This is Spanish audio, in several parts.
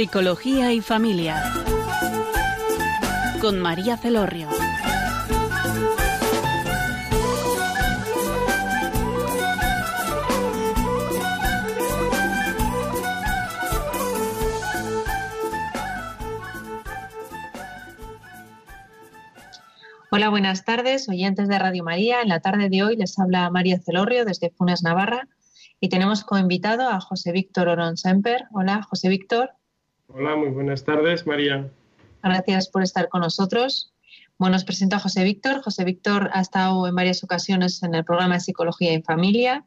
Psicología y Familia. Con María Celorrio. Hola, buenas tardes, oyentes de Radio María. En la tarde de hoy les habla María Celorrio desde Funes, Navarra. Y tenemos como invitado a José Víctor Orón Semper. Hola, José Víctor. Hola, muy buenas tardes, María. Gracias por estar con nosotros. Bueno, os presento a José Víctor. José Víctor ha estado en varias ocasiones en el programa de Psicología y Familia.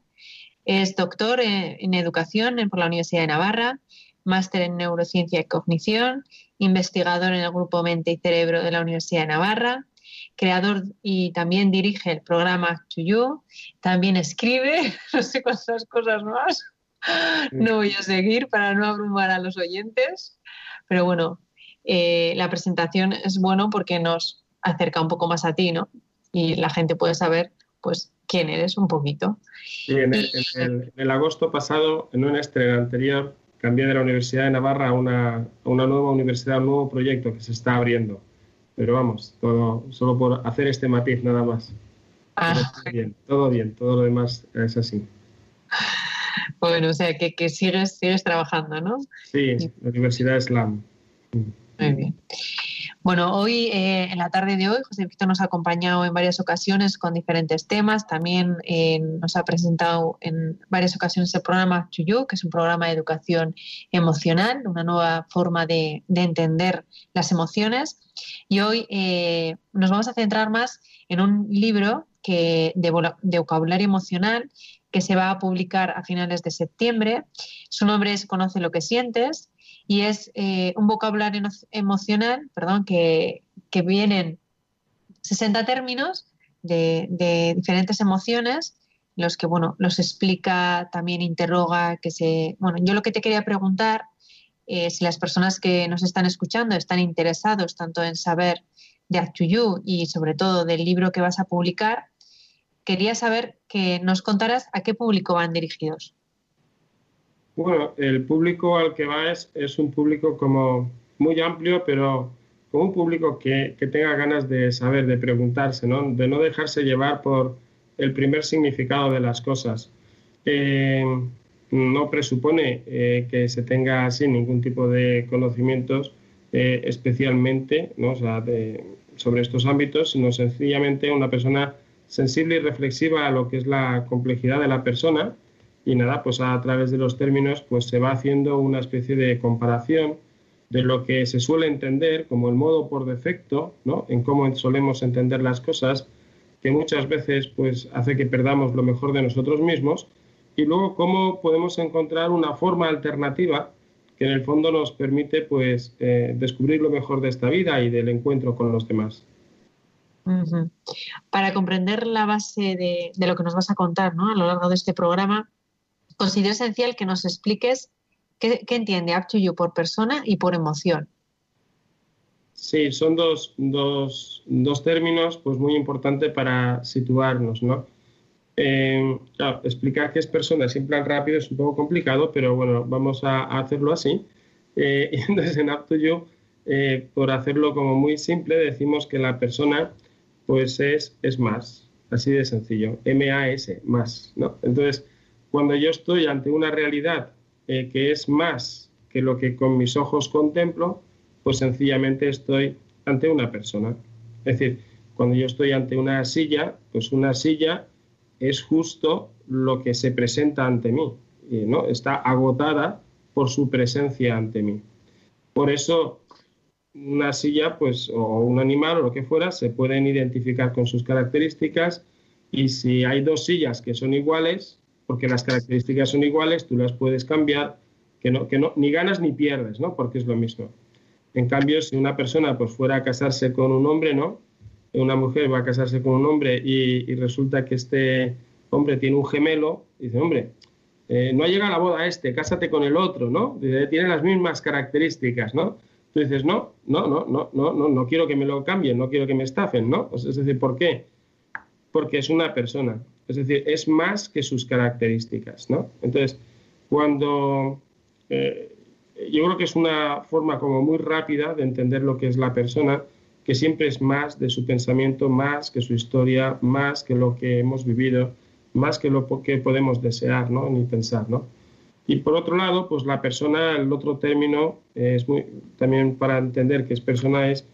Es doctor en educación por la Universidad de Navarra, máster en neurociencia y cognición, investigador en el grupo Mente y Cerebro de la Universidad de Navarra, creador y también dirige el programa To You, también escribe, no sé cuántas cosas más. No voy a seguir para no abrumar a los oyentes, pero bueno, eh, la presentación es bueno porque nos acerca un poco más a ti, ¿no? Y la gente puede saber, pues, quién eres un poquito. Sí, en el, agosto pasado, en un estreno anterior, cambié de la Universidad de Navarra a una, a una nueva universidad, un nuevo proyecto que se está abriendo pero vamos, todo, solo por hacer este matiz nada más. Ah. Todo bien, todo bien, todo lo demás es así. Bueno, o sea, que, que sigues, sigues trabajando, ¿no? Sí, la Universidad Slam. Muy bien. Bueno, hoy, eh, en la tarde de hoy, José Víctor nos ha acompañado en varias ocasiones con diferentes temas. También eh, nos ha presentado en varias ocasiones el programa To You, que es un programa de educación emocional, una nueva forma de, entender las emociones. Y hoy eh, nos vamos a centrar más en un libro que, de, de vocabulario emocional que se va a publicar a finales de septiembre. Su nombre es Conoce lo que sientes y es eh, un vocabulario emocional, perdón, que, que vienen 60 términos de, diferentes emociones, los que, bueno, los explica, también interroga, que se... Bueno, yo lo que te quería preguntar, es si las personas que nos están escuchando están interesados tanto en saber de Act y sobre todo del libro que vas a publicar, quería saber que nos contaras a qué público van dirigidos. Bueno, el público al que va es, es un público como muy amplio, pero como un público que, que, tenga ganas de saber, de preguntarse, ¿no? de no dejarse llevar por el primer significado de las cosas. Eh, no presupone eh, que se tenga así ningún tipo de conocimientos eh, especialmente ¿no? o sea, de, sobre estos ámbitos, sino sencillamente una persona sensible y reflexiva a lo que es la complejidad de la persona y nada, pues a través de los términos pues se va haciendo una especie de comparación de lo que se suele entender como el modo por defecto, ¿no? En cómo solemos entender las cosas, que muchas veces pues hace que perdamos lo mejor de nosotros mismos y luego cómo podemos encontrar una forma alternativa que en el fondo nos permite pues eh, descubrir lo mejor de esta vida y del encuentro con los demás. Para comprender la base de, lo que nos vas a contar ¿no? a lo largo de este programa, considero esencial que nos expliques qué, entiende Act You por persona y por emoción. Sí, son dos, dos, dos términos pues, muy importantes para situarnos. ¿no? Eh, explicar qué es persona sin plan rápido es un poco complicado, pero bueno, vamos a, hacerlo así. Eh, entonces en Act You, eh, por hacerlo como muy simple, decimos que la persona pues es, es más, así de sencillo, M-A-S, más. ¿no? Entonces, cuando yo estoy ante una realidad eh, que es más que lo que con mis ojos contemplo, pues sencillamente estoy ante una persona. Es decir, cuando yo estoy ante una silla, pues una silla es justo lo que se presenta ante mí, ¿no? Está agotada por su presencia ante mí. Por eso una silla, pues, o un animal o lo que fuera, se pueden identificar con sus características y si hay dos sillas que son iguales, porque las características son iguales, tú las puedes cambiar, que no, que no, ni ganas ni pierdes, ¿no? Porque es lo mismo. En cambio, si una persona pues fuera a casarse con un hombre, ¿no? Una mujer va a casarse con un hombre y, resulta que este hombre tiene un gemelo, dice, hombre, eh, no ha llegado la boda este, cásate con el otro, ¿no? tiene las mismas características, ¿no? Tú dices, no, no, no, no, no, no, no quiero que me lo cambien, no quiero que me estafen, ¿no? Pues es decir, ¿por qué? Porque es una persona. Es decir, es más que sus características, ¿no? Entonces, cuando eh, yo creo que es una forma como muy rápida de entender lo que es la persona, que siempre es más de su pensamiento, más que su historia, más que lo que hemos vivido, más que lo que podemos desear, ¿no? Ni pensar, ¿no? Y por otro lado, pues la persona, el otro término, es muy, también para entender que es persona, es,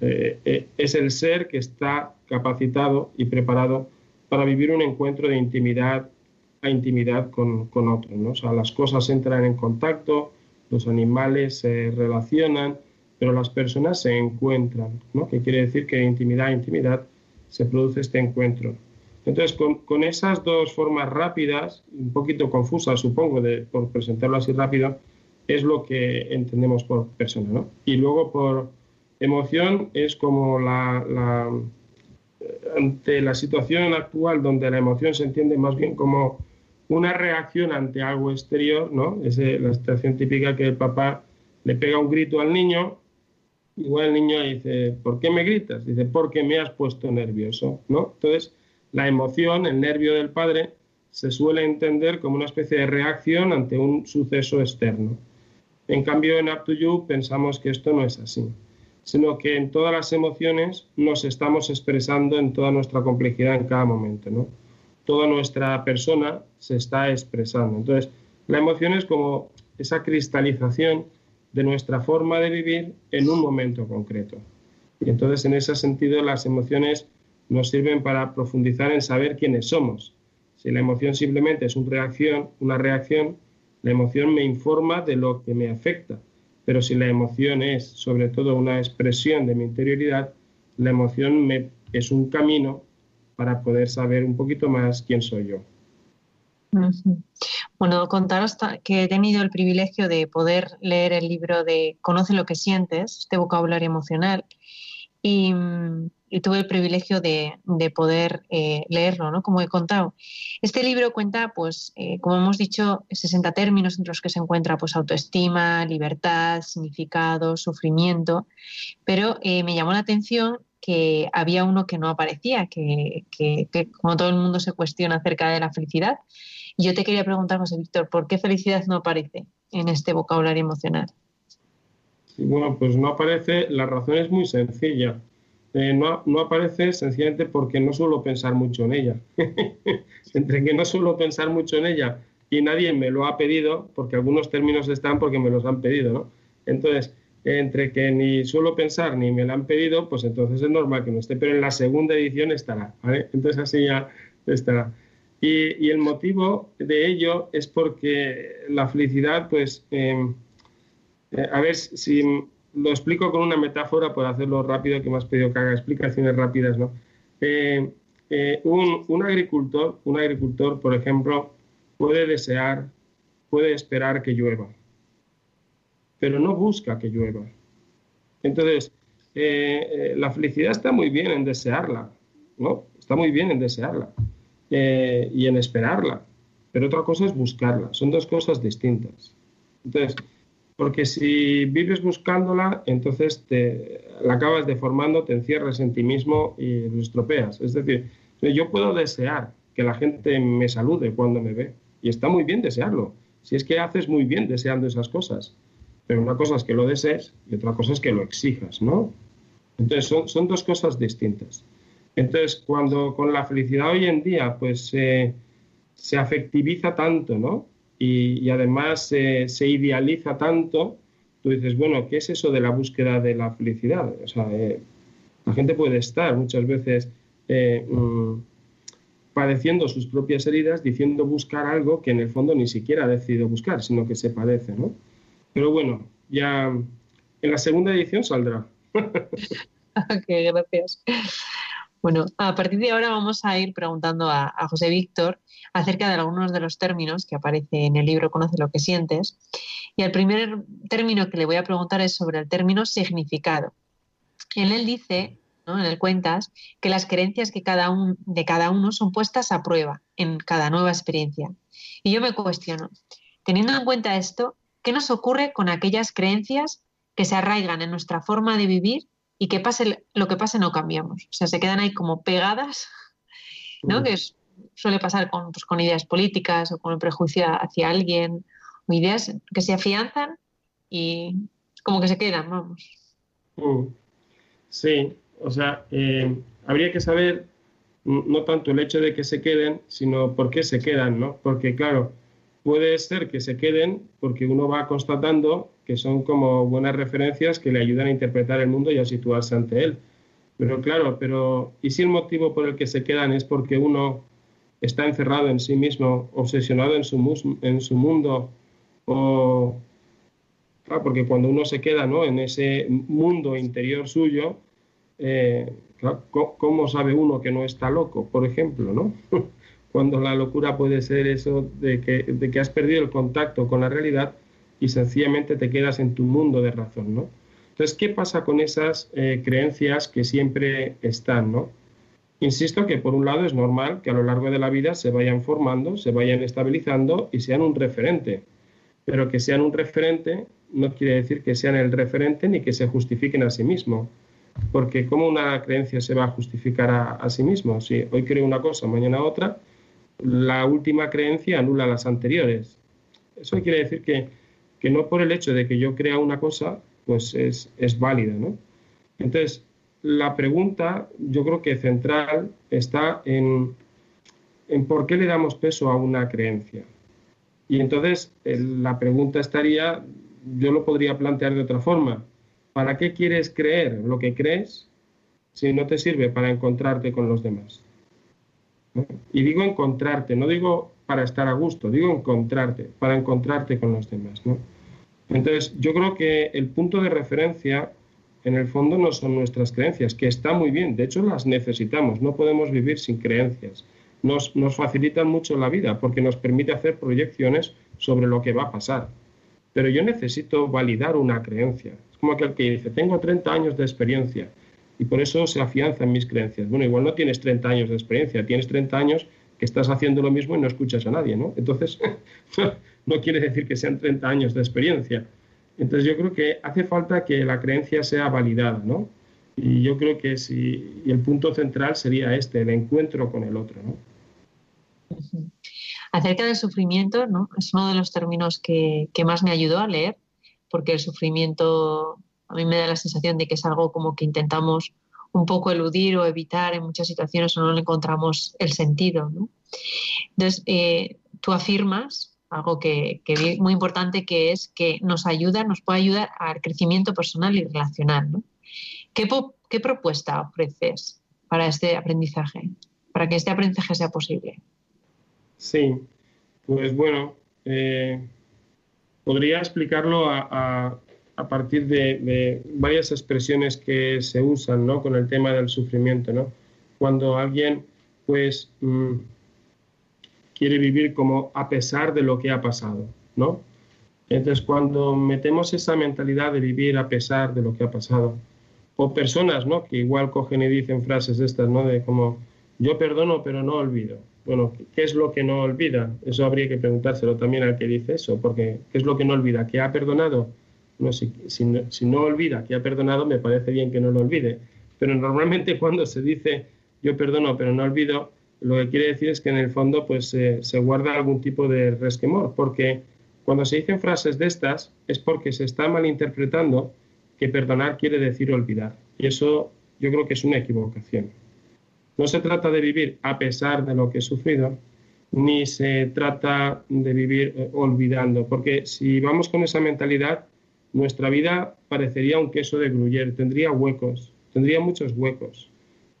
eh, eh, es el ser que está capacitado y preparado para vivir un encuentro de intimidad a intimidad con, con otro. ¿no? O sea, las cosas entran en contacto, los animales se relacionan, pero las personas se encuentran, ¿no? que quiere decir que de intimidad a intimidad se produce este encuentro. Entonces, con, esas dos formas rápidas, un poquito confusas, supongo, de, por presentarlo así rápido, es lo que entendemos por persona. ¿no? Y luego por emoción es como la, la, ante la situación actual donde la emoción se entiende más bien como una reacción ante algo exterior, ¿no? Es la situación típica que el papá le pega un grito al niño, igual el niño dice, ¿por qué me gritas? Dice, porque me has puesto nervioso, ¿no? Entonces, la emoción, el nervio del padre, se suele entender como una especie de reacción ante un suceso externo. En cambio, en Up to You pensamos que esto no es así, sino que en todas las emociones nos estamos expresando en toda nuestra complejidad en cada momento, ¿no? toda nuestra persona se está expresando. Entonces, la emoción es como esa cristalización de nuestra forma de vivir en un momento concreto. Y entonces, en ese sentido, las emociones nos sirven para profundizar en saber quiénes somos. Si la emoción simplemente es una reacción, una reacción, la emoción me informa de lo que me afecta. Pero si la emoción es sobre todo una expresión de mi interioridad, la emoción es un camino para poder saber un poquito más quién soy yo. Bueno, contaros que he tenido el privilegio de poder leer el libro de Conoce lo que sientes, este vocabulario emocional, y, tuve el privilegio de, poder eh, leerlo, ¿no? Como he contado. Este libro cuenta, pues, eh, como hemos dicho, 60 términos entre los que se encuentra pues, autoestima, libertad, significado, sufrimiento, pero eh, me llamó la atención que había uno que no aparecía, que, como todo el mundo se cuestiona acerca de la felicidad. Y yo te quería preguntar, José Víctor, ¿por qué felicidad no aparece en este vocabulario emocional? bueno, pues no aparece, la razón es muy sencilla. Eh, no, no, aparece sencillamente porque no suelo pensar mucho en ella. Entre que no suelo pensar mucho en ella y nadie me lo ha pedido, porque algunos términos están porque me los han pedido, ¿no? Entonces, entre que ni suelo pensar ni me la han pedido, pues entonces es normal que no esté, pero en la segunda edición estará, ¿vale? Entonces así ya estará. Y, el motivo de ello es porque la felicidad, pues, em, eh, a ver si lo explico con una metáfora por hacerlo rápido, que me has pedido que haga explicaciones rápidas, ¿no? Eh, eh, un, un agricultor, un agricultor, por ejemplo, puede desear, puede esperar que llueva, pero no busca que llueva. Entonces, eh, la felicidad está muy bien en desearla, ¿no? Está muy bien en desearla y en esperarla, pero otra cosa es buscarla. Son dos cosas distintas. Entonces, porque si vives buscándola, entonces te la acabas deformando, te encierras en ti mismo y lo estropeas. Es decir, yo puedo desear que la gente me salude cuando me ve y está muy bien desearlo. Si es que haces muy bien deseando esas cosas pero una cosa es que lo desees y otra cosa es que lo exijas, ¿no? Entonces son, dos cosas distintas. Entonces, cuando con la felicidad hoy en día, pues se afectiviza tanto, ¿no? Y, además se idealiza tanto, tú dices, bueno, ¿qué es eso de la búsqueda de la felicidad? O sea, eh, la gente puede estar muchas veces eh, mm, padeciendo sus propias heridas, diciendo buscar algo que en el fondo ni siquiera ha decidido buscar, sino que se padece, ¿no? Pero bueno, ya en la segunda edición saldrá. ok, gracias. Bueno, a partir de ahora vamos a ir preguntando a, José Víctor acerca de algunos de los términos que aparece en el libro Conoce lo que sientes. Y el primer término que le voy a preguntar es sobre el término significado. En él dice, en él cuentas, que las creencias que cada de cada uno son puestas a prueba en cada nueva experiencia. Y yo me cuestiono, teniendo en cuenta esto, ¿Qué nos ocurre con aquellas creencias que se arraigan en nuestra forma de vivir y que pase lo que pase no cambiamos? O sea, se quedan ahí como pegadas, ¿no? Que suele pasar con, pues, con ideas políticas o con el prejuicio hacia alguien, o ideas que se afianzan y como que se quedan, vamos. Mm. Sí, o sea, eh, habría que saber no tanto el hecho de que se queden, sino por qué se quedan, ¿no? Porque claro, puede ser que se queden porque uno va constatando que son como buenas referencias que le ayudan a interpretar el mundo y a situarse ante él. Pero claro, pero ¿y si el motivo por el que se quedan es porque uno está encerrado en sí mismo, obsesionado en su, mundo? O, porque cuando uno se queda ¿no? en ese mundo interior suyo, eh, ¿cómo sabe uno que no está loco, por ejemplo? ¿no? cuando la locura puede ser eso de que, de que has perdido el contacto con la realidad y sencillamente te quedas en tu mundo de razón, ¿no? Entonces, ¿qué pasa con esas eh, creencias que siempre están. Insisto que por un lado es normal que a lo largo de la vida se vayan formando, se vayan estabilizando y sean un referente, pero que sean un referente no quiere decir que sean el referente ni que se justifiquen a sí mismo, porque ¿cómo una creencia se va a justificar a, a sí mismo? Si hoy creo una cosa, mañana otra, la última creencia anula las anteriores. Eso quiere decir que, que no por el hecho de que yo crea una cosa pues es, es válida. ¿no? Entonces, la pregunta yo creo que central está en, en por qué le damos peso a una creencia. Y entonces la pregunta estaría, yo lo podría plantear de otra forma. ¿Para qué quieres creer lo que crees si no te sirve para encontrarte con los demás? Y digo encontrarte, no digo para estar a gusto, digo encontrarte, para encontrarte con los demás. ¿no? Entonces, yo creo que el punto de referencia, en el fondo, no son nuestras creencias, que está muy bien, de hecho las necesitamos, no podemos vivir sin creencias. Nos, nos facilitan mucho la vida porque nos permite hacer proyecciones sobre lo que va a pasar. Pero yo necesito validar una creencia. Es como aquel que dice, tengo 30 años de experiencia y por eso se afianzan mis creencias. Bueno, igual no tienes 30 años de experiencia, tienes 30 años que estás haciendo lo mismo y no escuchas a nadie, ¿no? Entonces, no quiere decir que sean 30 años de experiencia. Entonces yo creo que hace falta que la creencia sea validada, ¿no? Y yo creo que si, y el punto central sería este, el encuentro con el otro. Acerca del sufrimiento, ¿no? Es uno de los términos que, que más me ayudó a leer, porque el sufrimiento a mí me da la sensación de que es algo como que intentamos un poco eludir o evitar en muchas situaciones o no le encontramos el sentido. Entonces, eh, tú afirmas algo que, que, muy importante que es que nos ayuda, nos puede ayudar al crecimiento personal y relacional. ¿Qué, ¿Qué, propuesta ofreces para este aprendizaje, para que este aprendizaje sea posible? Sí, pues bueno, eh, podría explicarlo a, partir de, varias expresiones que se usan ¿no? con el tema del sufrimiento. ¿no? Cuando alguien pues... Mmm, quiere vivir como a pesar de lo que ha pasado, ¿no? Entonces, cuando metemos esa mentalidad de vivir a pesar de lo que ha pasado, o personas, ¿no? Que igual cogen y dicen frases de estas, ¿no? De como, yo perdono pero no olvido. Bueno, ¿qué es lo que no olvida? Eso habría que preguntárselo también al que dice eso, porque ¿qué es lo que no olvida? ¿Que ha perdonado? No, si, si, si no olvida que ha perdonado, me parece bien que no lo olvide. Pero normalmente cuando se dice yo perdono pero no olvido, lo que quiere decir es que en el fondo pues se guarda algún tipo de resquemor, porque cuando se dicen frases de estas es porque se está malinterpretando que perdonar quiere decir olvidar. Y eso yo creo que es una equivocación. No se trata de vivir a pesar de lo que he sufrido, ni se trata de vivir eh, olvidando, porque si vamos con esa mentalidad, nuestra vida parecería un queso de gruyere, tendría huecos, tendría muchos huecos.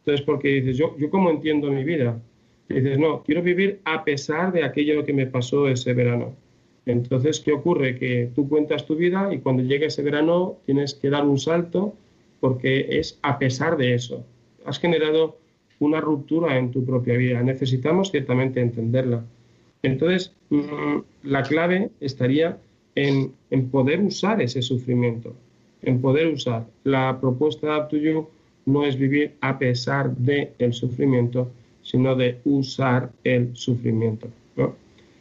Entonces, porque dices, yo, yo cómo entiendo mi vida, y dices, no, quiero vivir a pesar de aquello que me pasó ese verano. Entonces, ¿qué ocurre? Que tú cuentas tu vida y cuando llegue ese verano tienes que dar un salto porque es a pesar de eso. Has generado una ruptura en tu propia vida. Necesitamos ciertamente entenderla. Entonces, mm, la clave estaría en, en, poder usar ese sufrimiento, en poder usar. La propuesta tuya no es vivir a pesar del el sufrimiento, sino de usar el sufrimiento.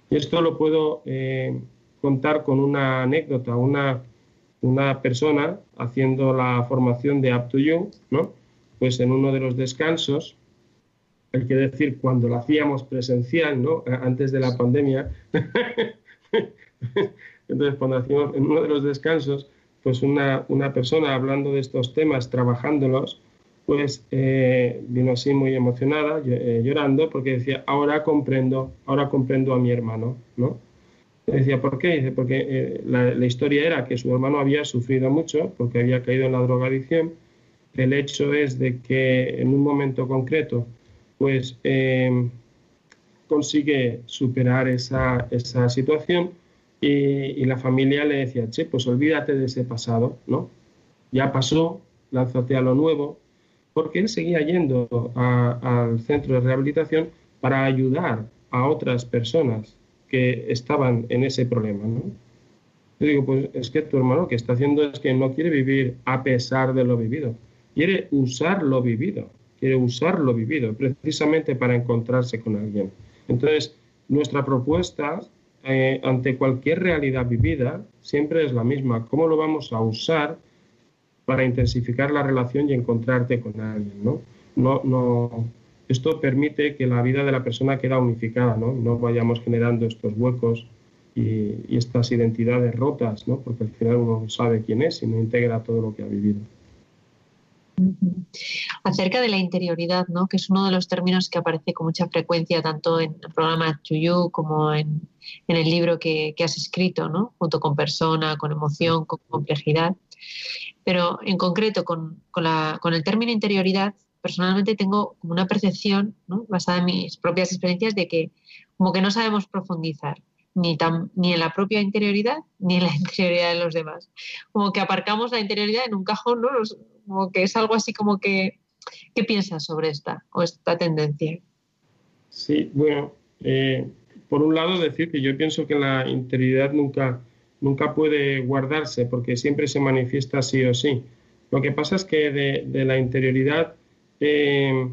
Y esto lo puedo eh, contar con una anécdota, una, una persona haciendo la formación de Up to You, ¿no? pues en uno de los descansos, hay que decir, cuando lo hacíamos presencial, ¿no? antes de la pandemia, Entonces, cuando hacíamos en uno de los descansos, pues una, una persona hablando de estos temas, trabajándolos, pues eh, vino así muy emocionada, eh, llorando, porque decía, ahora comprendo, ahora comprendo a mi hermano, ¿no? Decía, ¿por qué? Dice, porque eh, la, historia era que su hermano había sufrido mucho porque había caído en la drogadicción. El hecho es de que en un momento concreto, pues consigue superar esa, esa situación y, la familia le decía, che, pues olvídate de ese pasado, ¿no? Ya pasó, lánzate a lo nuevo, porque él seguía yendo al centro de rehabilitación para ayudar a otras personas que estaban en ese problema. ¿no? Yo digo, pues es que tu hermano lo que está haciendo es que no quiere vivir a pesar de lo vivido, quiere usar lo vivido, quiere usar lo vivido precisamente para encontrarse con alguien. Entonces, nuestra propuesta eh, ante cualquier realidad vivida siempre es la misma. ¿Cómo lo vamos a usar para intensificar la relación y encontrarte con alguien, ¿no? No, no, esto permite que la vida de la persona quede unificada, ¿no? No vayamos generando estos huecos y, y, estas identidades rotas, ¿no? Porque al final uno sabe quién es y no integra todo lo que ha vivido. Acerca de la interioridad, ¿no? que es uno de los términos que aparece con mucha frecuencia tanto en el programa To You como en, en el libro que, que, has escrito, ¿no? junto con persona, con emoción, con complejidad. Pero en concreto, con, con, la, con el término interioridad, personalmente tengo una percepción, basada en mis propias experiencias, de que como que no sabemos profundizar ni, ni en la propia interioridad ni en la interioridad de los demás. Como que aparcamos la interioridad en un cajón, ¿no? Como que es algo así como que... ¿Qué piensas sobre esta o esta tendencia? Sí, bueno, eh, por un lado decir que yo pienso que la interioridad nunca nunca puede guardarse porque siempre se manifiesta sí o sí. Lo que pasa es que de, la interioridad, eh,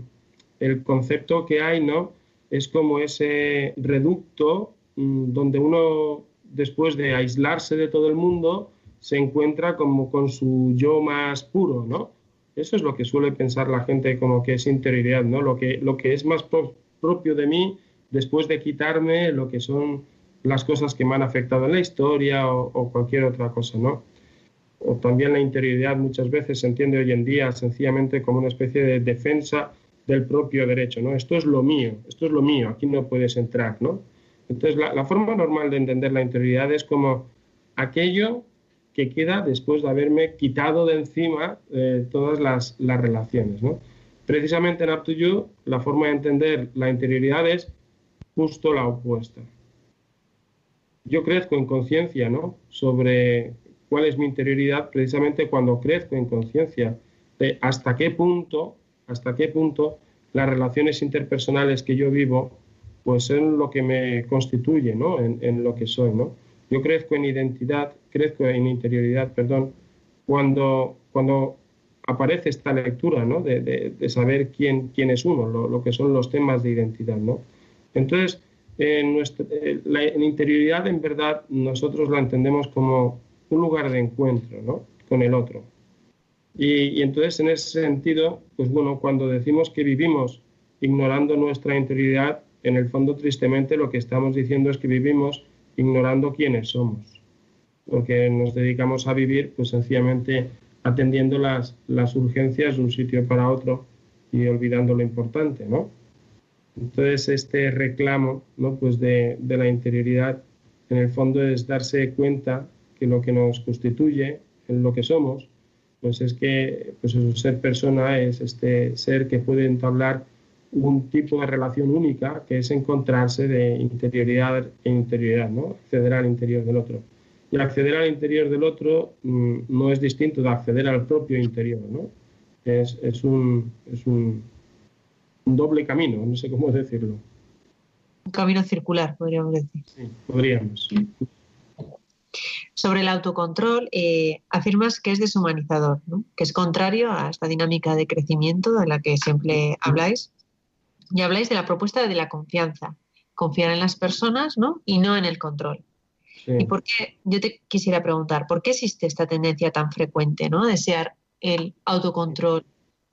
el concepto que hay, ¿no? Es como ese reducto mmm, donde uno, después de aislarse de todo el mundo, se encuentra como con su yo más puro, ¿no? Eso es lo que suele pensar la gente como que es interioridad, ¿no? Lo que, lo que es más pro propio de mí después de quitarme lo que son las cosas que me han afectado en la historia o, o, cualquier otra cosa, ¿no? O también la interioridad muchas veces se entiende hoy en día sencillamente como una especie de defensa del propio derecho, ¿no? Esto es lo mío, esto es lo mío, aquí no puedes entrar, ¿no? Entonces, la, la forma normal de entender la interioridad es como aquello que queda después de haberme quitado de encima eh, todas las, las, relaciones, ¿no? Precisamente en Up to You, la forma de entender la interioridad es justo la opuesta yo crezco en conciencia ¿no? sobre cuál es mi interioridad precisamente cuando crezco en conciencia de hasta qué punto, hasta qué punto las relaciones interpersonales que yo vivo pues son lo que me constituye ¿no? en, en, lo que soy. ¿no? Yo crezco en identidad, crezco en interioridad, perdón, cuando, cuando aparece esta lectura ¿no? de, de, saber quién, quién es uno, lo, lo, que son los temas de identidad. ¿no? Entonces, en, nuestra, la en interioridad en verdad nosotros la entendemos como un lugar de encuentro ¿no? con el otro. Y, y, entonces en ese sentido, pues bueno, cuando decimos que vivimos ignorando nuestra interioridad, en el fondo tristemente lo que estamos diciendo es que vivimos ignorando quiénes somos, porque nos dedicamos a vivir pues sencillamente atendiendo las, las urgencias de un sitio para otro y olvidando lo importante, ¿no? Entonces, este reclamo ¿no? pues de, de, la interioridad, en el fondo, es darse cuenta que lo que nos constituye, en lo que somos, pues es que pues eso, ser persona es este ser que puede entablar un tipo de relación única, que es encontrarse de interioridad e interioridad, ¿no? acceder al interior del otro. Y acceder al interior del otro mmm, no es distinto de acceder al propio interior, ¿no? es, es, un, es un un doble camino, no sé cómo decirlo. Un camino circular, podríamos decir. Sí, podríamos. Sobre el autocontrol, eh, afirmas que es deshumanizador, ¿no? que es contrario a esta dinámica de crecimiento de la que siempre habláis. Y habláis de la propuesta de la confianza, confiar en las personas ¿no? y no en el control. Sí. ¿Y por qué? Yo te quisiera preguntar, ¿por qué existe esta tendencia tan frecuente, ¿no? Desear el autocontrol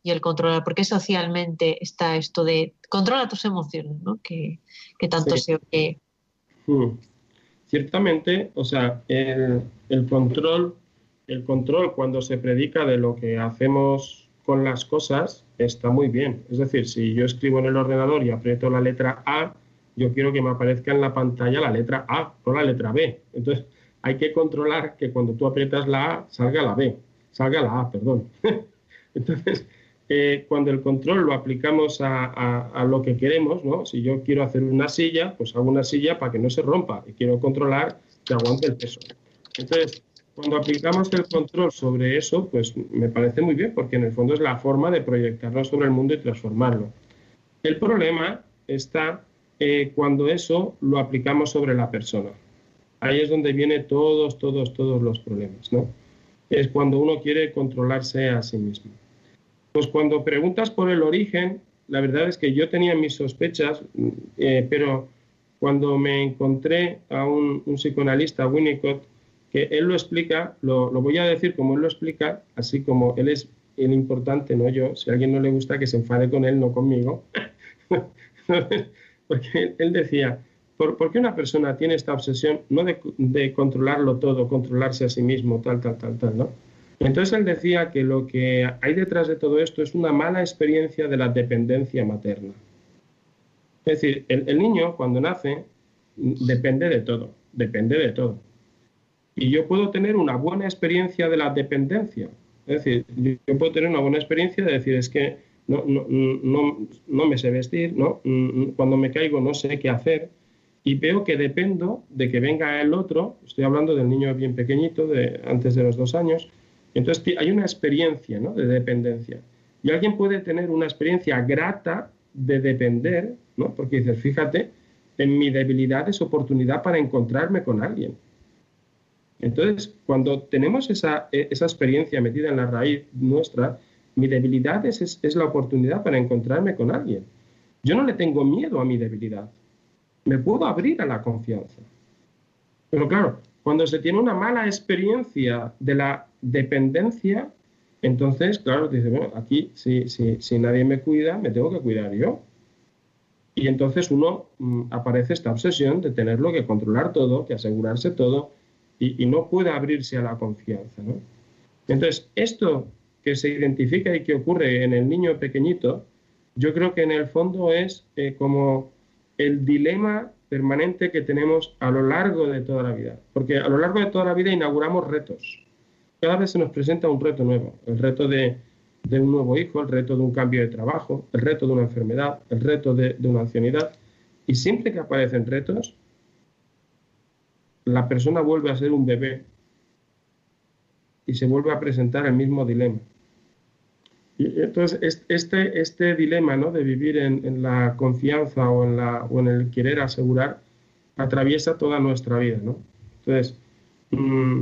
y el controlar, porque socialmente está esto de controla tus emociones, ¿no? Que, que tanto sí. se oye. Hmm. ciertamente, o sea, el, el, control, el control cuando se predica de lo que hacemos con las cosas está muy bien. Es decir, si yo escribo en el ordenador y aprieto la letra A, yo quiero que me aparezca en la pantalla la letra A, no la letra B. Entonces, hay que controlar que cuando tú aprietas la A, salga la B, salga la A, perdón. Entonces, eh, cuando el control lo aplicamos a, lo que queremos, ¿no? Si yo quiero hacer una silla, pues hago una silla para que no se rompa y quiero controlar que aguante el peso. Entonces, cuando aplicamos el control sobre eso, pues me parece muy bien, porque en el fondo es la forma de proyectarlo sobre el mundo y transformarlo. El problema está eh, cuando eso lo aplicamos sobre la persona. Ahí es donde vienen todos, todos, todos los problemas, ¿no? Es cuando uno quiere controlarse a sí mismo. Pues cuando preguntas por el origen, la verdad es que yo tenía mis sospechas, eh, pero cuando me encontré a un, un psicoanalista, Winnicott, que él lo explica, lo, voy a decir como él lo explica, así como él es el importante, no yo. Si a alguien no le gusta, que se enfade con él, no conmigo. Porque él decía, ¿por, qué una persona tiene esta obsesión no de, controlarlo todo, controlarse a sí mismo, tal, tal, tal, tal, ¿no? Entonces él decía que lo que hay detrás de todo esto es una mala experiencia de la dependencia materna. Es decir, el niño cuando nace depende de todo, depende de todo y yo puedo tener una buena experiencia de la dependencia. Es decir, yo puedo tener una buena experiencia de decir, es que no, no, no, no me sé vestir, ¿no? cuando me caigo no sé qué hacer y veo que dependo de que venga el otro, estoy hablando del niño bien pequeñito, de antes de los dos años, entonces hay una experiencia ¿no? de dependencia. Y alguien puede tener una experiencia grata de depender, ¿no? porque dices, fíjate, en mi debilidad es oportunidad para encontrarme con alguien. Entonces, cuando tenemos esa, e, esa experiencia metida en la raíz nuestra, mi debilidad es, es, la oportunidad para encontrarme con alguien. Yo no le tengo miedo a mi debilidad. Me puedo abrir a la confianza. Pero claro, cuando se tiene una mala experiencia de la dependencia, entonces, claro, dice, bueno, aquí si, si, si nadie me cuida, me tengo que cuidar yo. Y entonces uno mm, aparece esta obsesión de tenerlo que controlar todo, que asegurarse todo, y, no puede abrirse a la confianza. ¿no? Entonces, esto que se identifica y que ocurre en el niño pequeñito, yo creo que en el fondo es eh, como el dilema permanente que tenemos a lo largo de toda la vida. Porque a lo largo de toda la vida inauguramos retos. Cada vez se nos presenta un reto nuevo. El reto de, un nuevo hijo, el reto de un cambio de trabajo, el reto de una enfermedad, el reto de, de una ancianidad. Y siempre que aparecen retos, la persona vuelve a ser un bebé y se vuelve a presentar el mismo dilema. Y entonces, este, este dilema ¿no? de vivir en, la confianza o en, el querer asegurar atraviesa toda nuestra vida. ¿no? Entonces, mm,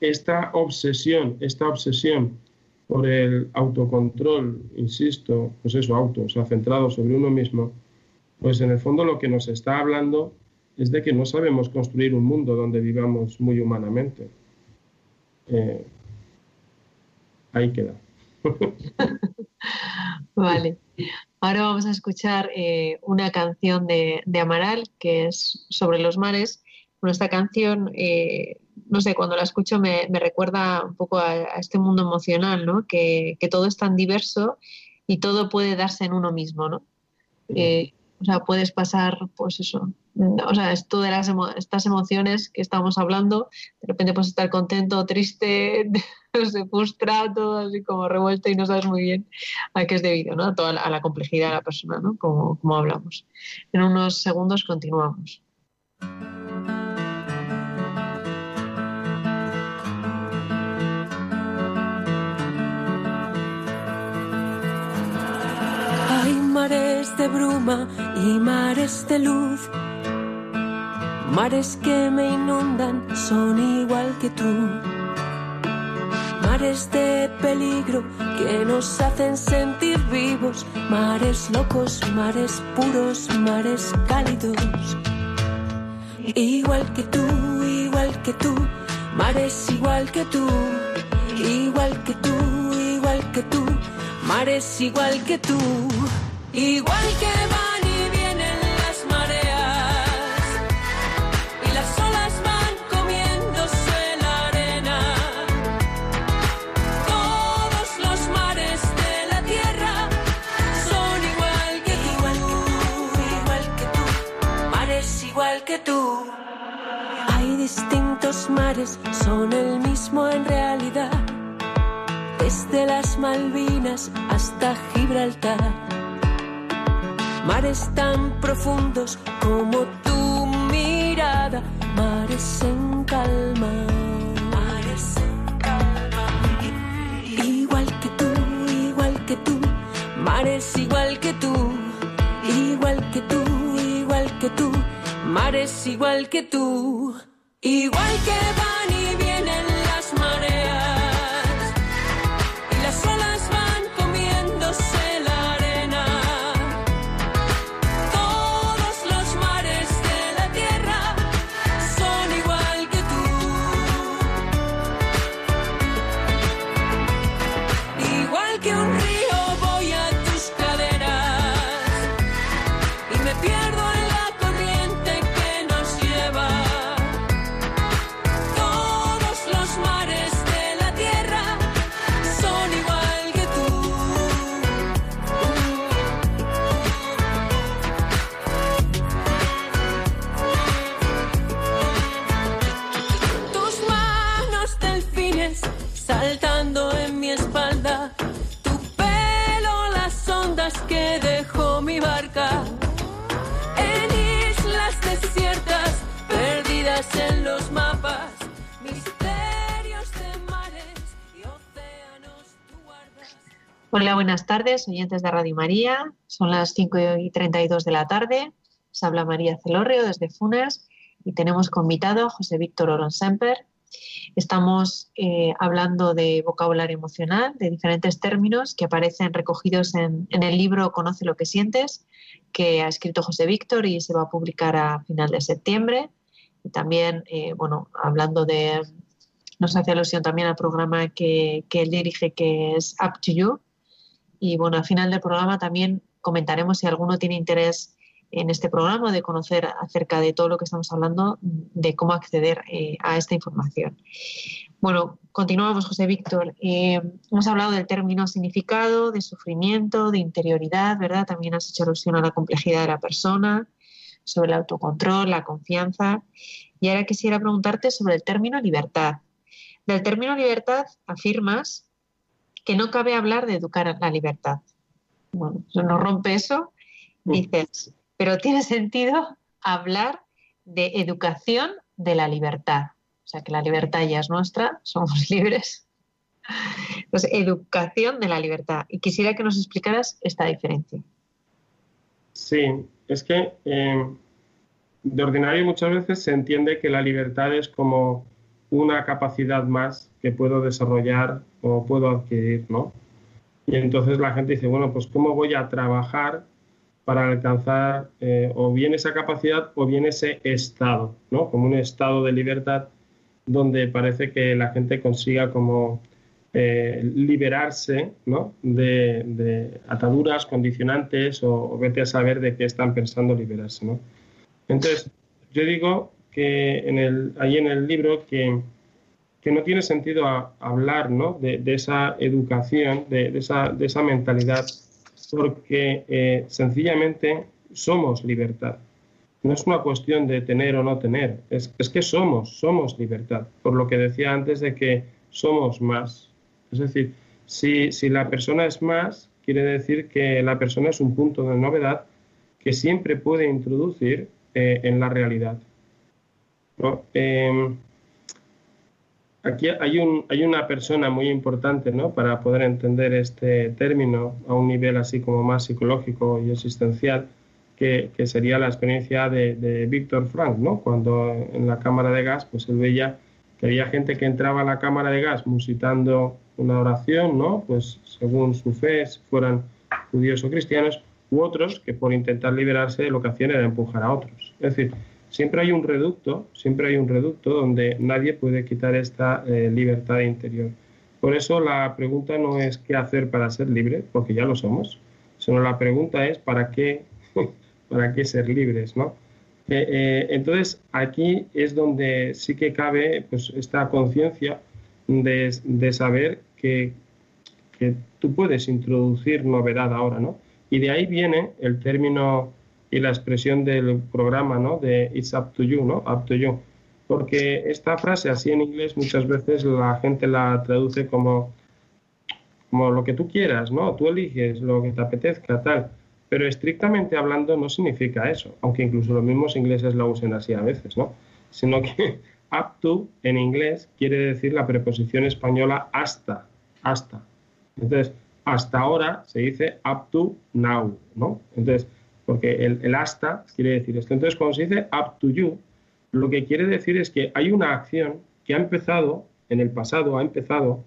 esta obsesión, esta obsesión por el autocontrol, insisto, pues eso, auto, o sea, centrado sobre uno mismo, pues en el fondo lo que nos está hablando es de que no sabemos construir un mundo donde vivamos muy humanamente. Eh, ahí queda. vale. Ahora vamos a escuchar eh, una canción de, Amaral que es sobre los mares. Bueno, esta canción, eh, no sé, cuando la escucho me, recuerda un poco a, este mundo emocional, ¿no? Que, todo es tan diverso y todo puede darse en uno mismo, ¿no? O sea, puedes pasar, pues eso, o sea, es todas las estas emociones que estamos hablando, de repente puedes estar contento, triste, frustrado, así como revuelto y no sabes muy bien a qué es debido, ¿no? A toda la, a la complejidad de la persona, ¿no? Como, como hablamos. En unos segundos continuamos. Mares de bruma y mares de luz Mares que me inundan son igual que tú. Mares de peligro que nos hacen sentir vivos. Mares locos, mares puros, mares cálidos. Igual que tú, igual que tú. Mares igual que tú. Igual que tú, igual que tú. Mares igual que tú. Igual que van y vienen las mareas y las olas van comiéndose la arena. Todos los mares de la tierra son igual que igual que tú, igual que tú, mares igual que tú. Hay distintos mares, son el mismo en realidad, desde las Malvinas hasta Gibraltar Mares tan profundos como tu mirada, mares en calma. Mares en calma. Igual que tú, igual que tú, mares igual que tú, igual que tú, igual que tú, mares igual que tú. Igual que van tardes, oyentes de Radio María. Son las 5 y 32 de la tarde. Se habla María Celorrio desde Funes y tenemos como invitado a José Víctor Oron Semper. Estamos eh, hablando de vocabulario emocional, de diferentes términos que aparecen recogidos en, en el libro Conoce lo que sientes, que ha escrito José Víctor y se va a publicar a final de septiembre. Y también, eh, bueno, hablando de, nos hace alusión también al programa que, que él dirige, que es Up to You, y bueno, al final del programa también comentaremos si alguno tiene interés en este programa de conocer acerca de todo lo que estamos hablando, de cómo acceder eh, a esta información. Bueno, continuamos, José Víctor. Eh, hemos hablado del término significado, de sufrimiento, de interioridad, ¿verdad? También has hecho alusión a la complejidad de la persona, sobre el autocontrol, la confianza. Y ahora quisiera preguntarte sobre el término libertad. Del término libertad afirmas que no cabe hablar de educar la libertad. Bueno, eso no rompe eso. Dices, pero tiene sentido hablar de educación de la libertad. O sea, que la libertad ya es nuestra, somos libres. Pues educación de la libertad. Y quisiera que nos explicaras esta diferencia. Sí, es que eh, de ordinario muchas veces se entiende que la libertad es como una capacidad más que puedo desarrollar o puedo adquirir, ¿no? Y entonces la gente dice, bueno, pues ¿cómo voy a trabajar para alcanzar eh, o bien esa capacidad o bien ese estado, ¿no? Como un estado de libertad donde parece que la gente consiga como eh, liberarse ¿no? de, de, ataduras, condicionantes o, o, vete a saber de qué están pensando liberarse. ¿no? Entonces, yo digo que en el, ahí en el libro que, que no tiene sentido hablar ¿no? de, esa educación, de, de, esa, de esa mentalidad, porque eh, sencillamente somos libertad. No es una cuestión de tener o no tener, es, es que somos, somos libertad, por lo que decía antes de que somos más. Es decir, si, si, la persona es más, quiere decir que la persona es un punto de novedad que siempre puede introducir eh, en la realidad. ¿No? Eh, aquí hay, un, hay, una persona muy importante ¿no? para poder entender este término a un nivel así como más psicológico y existencial, que, que sería la experiencia de, de Víctor Frank, ¿no? cuando en la cámara de gas pues él veía que había gente que entraba a la cámara de gas musitando una oración, ¿no? Pues según su fe, si fueran judíos o cristianos, u otros que por intentar liberarse lo que hacían era empujar a otros. Es decir, siempre hay un reducto, siempre hay un reducto donde nadie puede quitar esta eh, libertad interior. Por eso la pregunta no es qué hacer para ser libre, porque ya lo somos, sino la pregunta es para qué, para qué ser libres, ¿no? Eh, eh, entonces aquí es donde sí que cabe pues, esta conciencia de, de, saber que, que, tú puedes introducir novedad ahora, ¿no? Y de ahí viene el término y la expresión del programa, ¿no? De It's up to you, ¿no? Up to you. Porque esta frase así en inglés muchas veces la gente la traduce como, como lo que tú quieras, ¿no? Tú eliges lo que te apetezca, tal. Pero estrictamente hablando no significa eso, aunque incluso los mismos ingleses lo usen así a veces, ¿no? Sino que up to en inglés quiere decir la preposición española hasta, hasta. Entonces, hasta ahora se dice up to now, ¿no? Entonces, porque el, hasta quiere decir esto. Entonces, cuando se dice up to you, lo que quiere decir es que hay una acción que ha empezado, en el pasado ha empezado,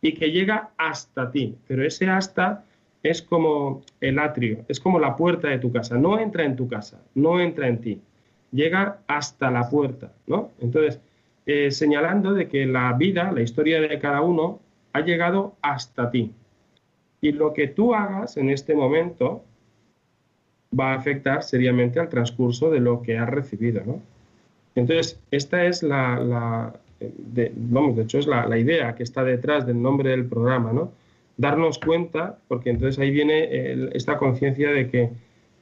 y que llega hasta ti. Pero ese hasta es como el atrio, es como la puerta de tu casa. No entra en tu casa, no entra en ti. Llega hasta la puerta, ¿no? Entonces, eh, señalando de que la vida, la historia de cada uno, ha llegado hasta ti. Y lo que tú hagas en este momento va a afectar seriamente al transcurso de lo que has recibido. ¿no? Entonces, esta es la, de, vamos, de hecho es la, idea que está detrás del nombre del programa, ¿no? Darnos cuenta, porque entonces ahí viene esta conciencia de que,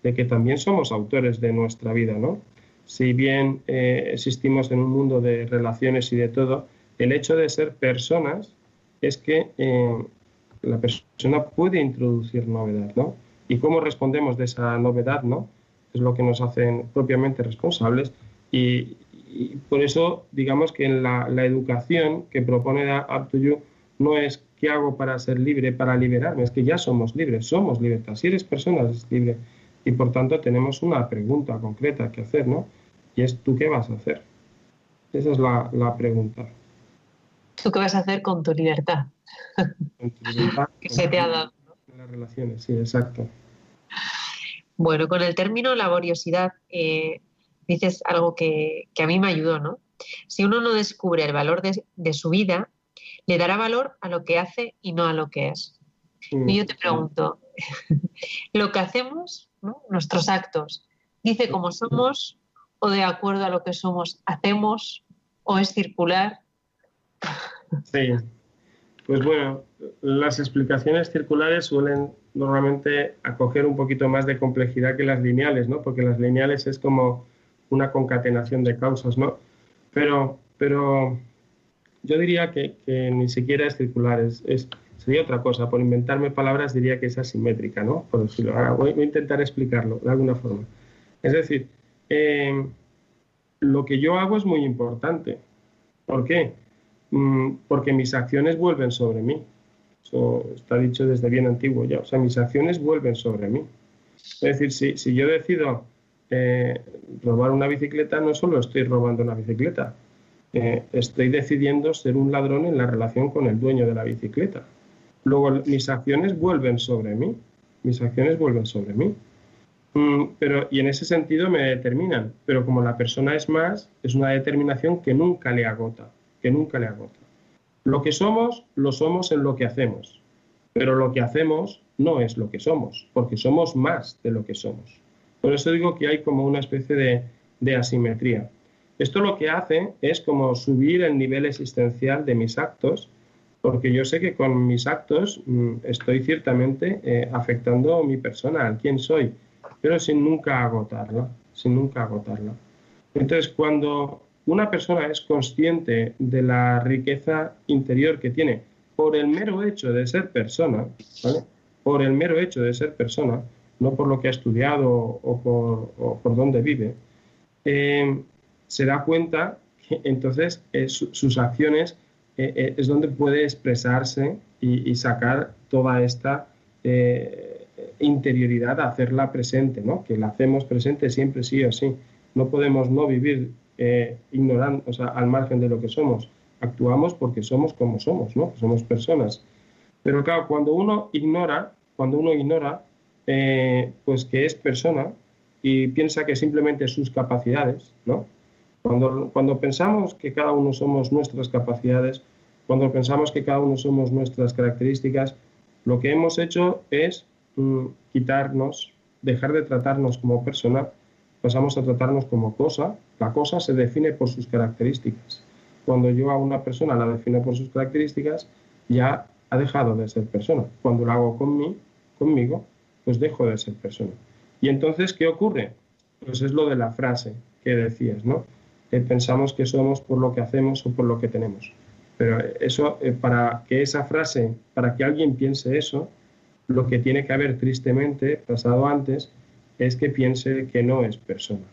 de que también somos autores de nuestra vida, ¿no? Si bien eh, existimos en un mundo de relaciones y de todo, el hecho de ser personas es que eh, la persona puede introducir novedad, ¿no? Y cómo respondemos de esa novedad, ¿no? Es lo que nos hacen propiamente responsables y, por eso, digamos que en la, educación que propone Up to You no es qué hago para ser libre, para liberarme, es que ya somos libres, somos libertad. Si eres persona, eres libre. Y por tanto tenemos una pregunta concreta que hacer, ¿no? Y es, ¿tú qué vas a hacer? Esa es la, la pregunta. ¿Tú qué vas a hacer con tu libertad? que se te ha dado. Las relaciones, sí, exacto. Bueno, con el término laboriosidad eh, dices algo que, a mí me ayudó, ¿no? Si uno no descubre el valor de, su vida, le dará valor a lo que hace y no a lo que es. y yo te pregunto, ¿lo que hacemos, nuestros actos, dice cómo somos o de acuerdo a lo que somos hacemos o es circular? Sí, pues bueno, las explicaciones circulares suelen normalmente acoger un poquito más de complejidad que las lineales, ¿no? Porque las lineales es como una concatenación de causas, ¿no? Pero, pero yo diría que, ni siquiera es circular, es, sería otra cosa. Por inventarme palabras diría que es asimétrica, ¿no? Por decirlo. Ahora voy, a intentar explicarlo de alguna forma. Es decir, eh, lo que yo hago es muy importante. ¿Por qué? Mm, porque mis acciones vuelven sobre mí. Eso está dicho desde bien antiguo ya. O sea, mis acciones vuelven sobre mí. Es decir, si, yo decido eh, robar una bicicleta, no solo estoy robando una bicicleta, eh, estoy decidiendo ser un ladrón en la relación con el dueño de la bicicleta. Luego, mis acciones vuelven sobre mí. Mis acciones vuelven sobre mí. Mm, pero, y en ese sentido me determinan. Pero como la persona es más, es una determinación que nunca le agota que nunca le agota. Lo que somos, lo somos en lo que hacemos, pero lo que hacemos no es lo que somos, porque somos más de lo que somos. Por eso digo que hay como una especie de, asimetría. Esto lo que hace es como subir el nivel existencial de mis actos, porque yo sé que con mis actos mm, estoy ciertamente eh, afectando a mi persona, al quién soy, pero sin nunca agotarla, sin nunca agotarla. Entonces, cuando una persona es consciente de la riqueza interior que tiene por el mero hecho de ser persona, por el mero hecho de ser persona, no por lo que ha estudiado o por, por dónde vive, eh, se da cuenta que entonces eh, sus acciones eh, es donde puede expresarse y, sacar toda esta interioridad, hacerla presente, ¿no? que la hacemos presente siempre sí o sí. No podemos no vivir eh, ignorando, o sea, al margen de lo que somos. Actuamos porque somos como somos, ¿no? Somos personas. Pero claro, cuando uno ignora, cuando uno ignora, eh, pues que es persona y piensa que simplemente sus capacidades, ¿no? Cuando, cuando pensamos que cada uno somos nuestras capacidades, cuando pensamos que cada uno somos nuestras características, lo que hemos hecho es mm, quitarnos, dejar de tratarnos como persona pasamos a tratarnos como cosa. La cosa se define por sus características. Cuando yo a una persona la defino por sus características, ya ha dejado de ser persona. Cuando lo hago con mí, conmigo, pues dejo de ser persona. Y entonces, ¿qué ocurre? pues es lo de la frase que decías, ¿no? Que pensamos que somos por lo que hacemos o por lo que tenemos. Pero eso, eh, para que esa frase, para que alguien piense eso, lo que tiene que haber tristemente pasado antes es que piense que no es persona.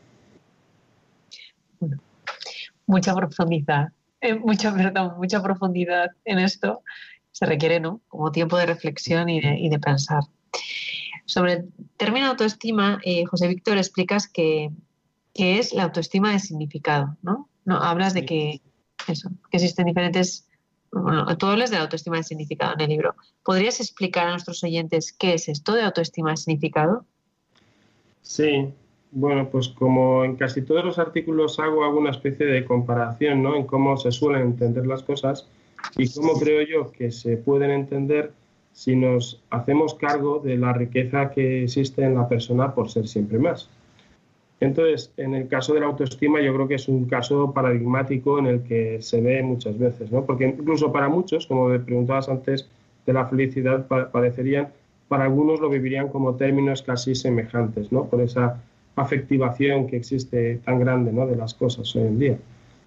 mucha profundidad, eh, mucha, perdón, mucha profundidad en esto se requiere, ¿no? Como tiempo de reflexión y de, pensar. Sobre el término autoestima, eh, José Víctor, explicas que, es la autoestima de significado, ¿no? no hablas de que, eso, que existen diferentes bueno, tú hablas de la autoestima de significado en el libro. ¿Podrías explicar a nuestros oyentes qué es esto de autoestima de significado? Sí, bueno, pues como en casi todos los artículos hago alguna especie de comparación ¿no? en cómo se suelen entender las cosas y cómo creo yo que se pueden entender si nos hacemos cargo de la riqueza que existe en la persona por ser siempre más. Entonces, en el caso de la autoestima, yo creo que es un caso paradigmático en el que se ve muchas veces, ¿no? Porque incluso para muchos, como me preguntabas antes de la felicidad, parecerían, para algunos lo vivirían como términos casi semejantes, ¿no? Por esa afectivación que existe tan grande, ¿no? De las cosas hoy en día.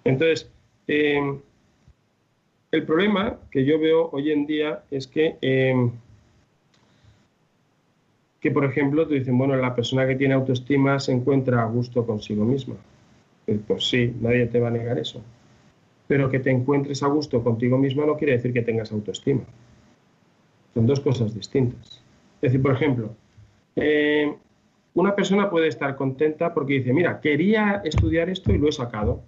Entonces, eh, el problema que yo veo hoy en día es que eh, que, por ejemplo, tú dices, bueno, la persona que tiene autoestima se encuentra a gusto consigo misma. Pues sí, nadie te va a negar eso. Pero que te encuentres a gusto contigo misma no quiere decir que tengas autoestima. Son dos cosas distintas. Es decir, por ejemplo, eh, una persona puede estar contenta porque dice, mira, quería estudiar esto y lo he sacado.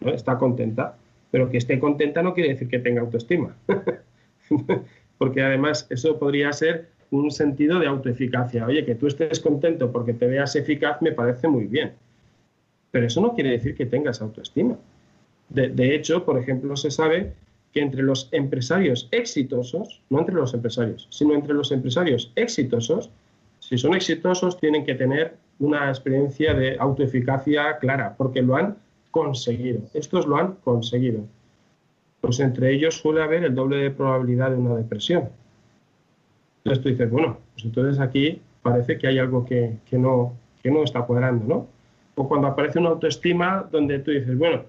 Está contenta, pero que esté contenta no quiere decir que tenga autoestima. porque además eso podría ser un sentido de autoeficacia. Oye, que tú estés contento porque te veas eficaz me parece muy bien. Pero eso no quiere decir que tengas autoestima. De, hecho, por ejemplo, se sabe que entre los empresarios exitosos, no entre los empresarios, sino entre los empresarios exitosos, si son exitosos tienen que tener una experiencia de autoeficacia clara, porque lo han conseguido. Estos lo han conseguido. Pues entre ellos suele haber el doble de probabilidad de una depresión. Entonces tú dices, bueno, pues entonces aquí parece que hay algo que, no, que no está cuadrando, ¿no? O cuando aparece una autoestima donde tú dices, bueno,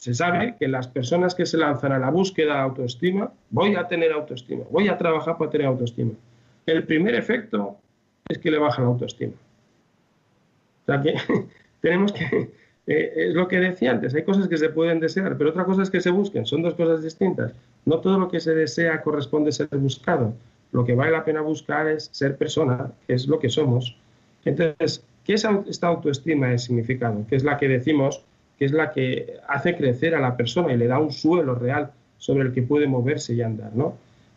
se sabe que las personas que se lanzan a la búsqueda de autoestima, voy a tener autoestima, voy a trabajar para tener autoestima. El primer efecto es que le baja la autoestima. O sea que tenemos que, eh, es lo que decía antes, hay cosas que se pueden desear, pero otra cosa es que se busquen, son dos cosas distintas. No todo lo que se desea corresponde ser buscado lo que vale la pena buscar es ser persona, que es lo que somos. Entonces, ¿qué es esta autoestima de significado? Que es la que decimos, que es la que hace crecer a la persona y le da un suelo real sobre el que puede moverse y andar, ¿no?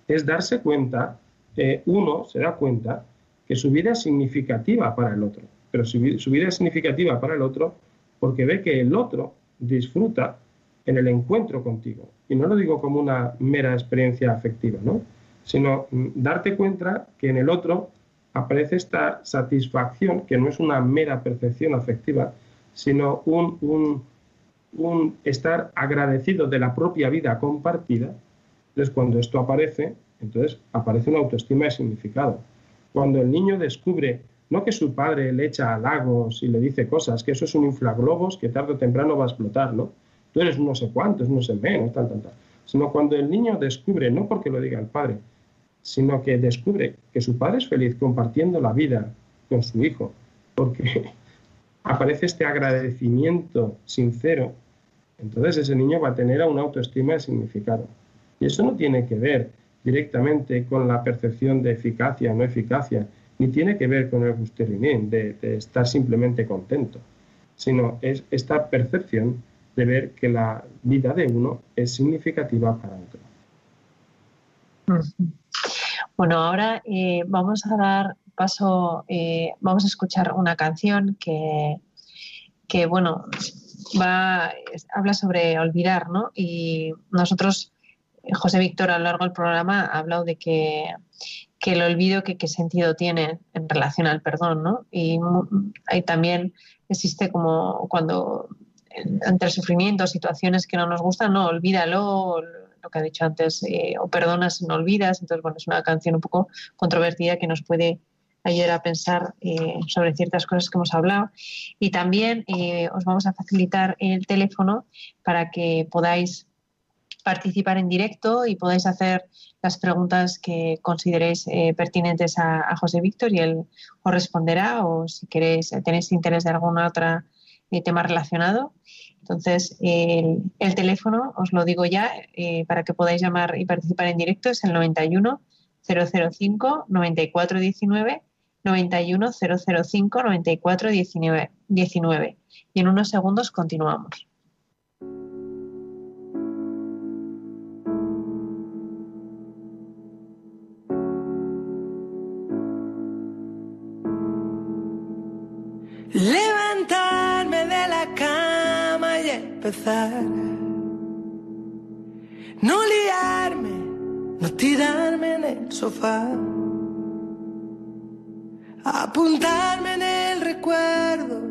Es darse cuenta, eh, uno se da cuenta que su vida es significativa para el otro, pero su vida es significativa para el otro porque ve que el otro disfruta en el encuentro contigo. Y no lo digo como una mera experiencia afectiva, ¿no? sino mm, darte cuenta que en el otro aparece esta satisfacción, que no es una mera percepción afectiva, sino un, un, estar agradecido de la propia vida compartida. Entonces, cuando esto aparece, entonces aparece una autoestima de significado. Cuando el niño descubre, no que su padre le echa halagos y le dice cosas, que eso es un inflaglobos que tarde o temprano va a explotar, ¿no? Tú eres no sé cuántos, no sé menos, tal, tal, tal. Sino cuando el niño descubre, no porque lo diga el padre, sino que descubre que su padre es feliz compartiendo la vida con su hijo, porque aparece este agradecimiento sincero, entonces ese niño va a tener una autoestima de significado. Y eso no tiene que ver directamente con la percepción de eficacia o no eficacia, ni tiene que ver con el gusterinín, de, de estar simplemente contento, sino es esta percepción de ver que la vida de uno es significativa para otro. Bueno, ahora eh, vamos a dar paso, eh, vamos a escuchar una canción que, que bueno, va, habla sobre olvidar, ¿no? Y nosotros, José Víctor, a lo largo del programa ha hablado de que, el olvido, qué sentido tiene en relación al perdón, ¿no? Y ahí también existe como cuando entre sufrimientos, situaciones que no nos gustan, no, olvídalo, lo que ha dicho antes, eh, o perdonas, no olvidas. Entonces, bueno, es una canción un poco controvertida que nos puede ayudar a pensar eh, sobre ciertas cosas que hemos hablado. Y también eh, os vamos a facilitar el teléfono para que podáis participar en directo y podáis hacer las preguntas que consideréis eh, pertinentes a, José Víctor y él os responderá o si queréis, tenéis interés de algún otro tema relacionado. Entonces, el, el, teléfono, os lo digo ya, para que podáis llamar y participar en directo, es el 91 005 9419 91 005 94 19, 19. Y en unos segundos continuamos. Levantarme de la cama y empezar. No liarme, no tirarme en el sofá apuntarme en el recuerdo,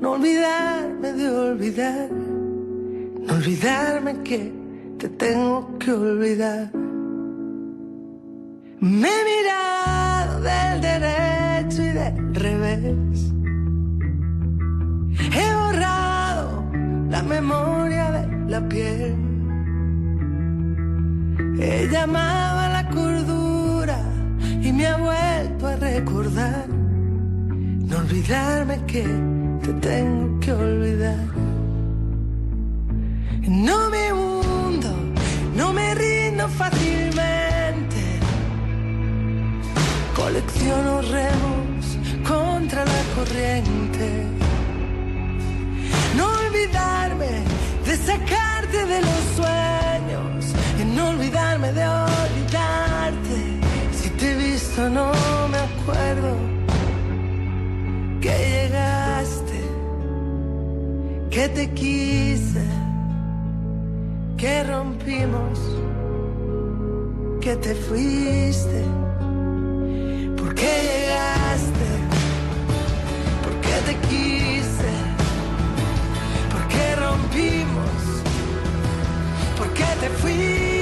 no olvidarme de olvidar, no olvidarme que te tengo que olvidar. Me he mirado del derecho y del revés. He borrado la memoria de la piel. He llamado la cordura y me ha vuelto a recordar no olvidarme que te tengo que olvidar. No me hundo, no me rindo fácilmente. Colecciono remos contra la corriente. No olvidarme de sacarte de los sueños. Y no olvidarme de olvidarte. Si te he visto no me acuerdo que llegaste, que te quise, que rompimos, que te fuiste. ¿Por qué llegaste? ¿Por qué te quise? ¿Por qué rompimos? ¿Por qué te fuiste?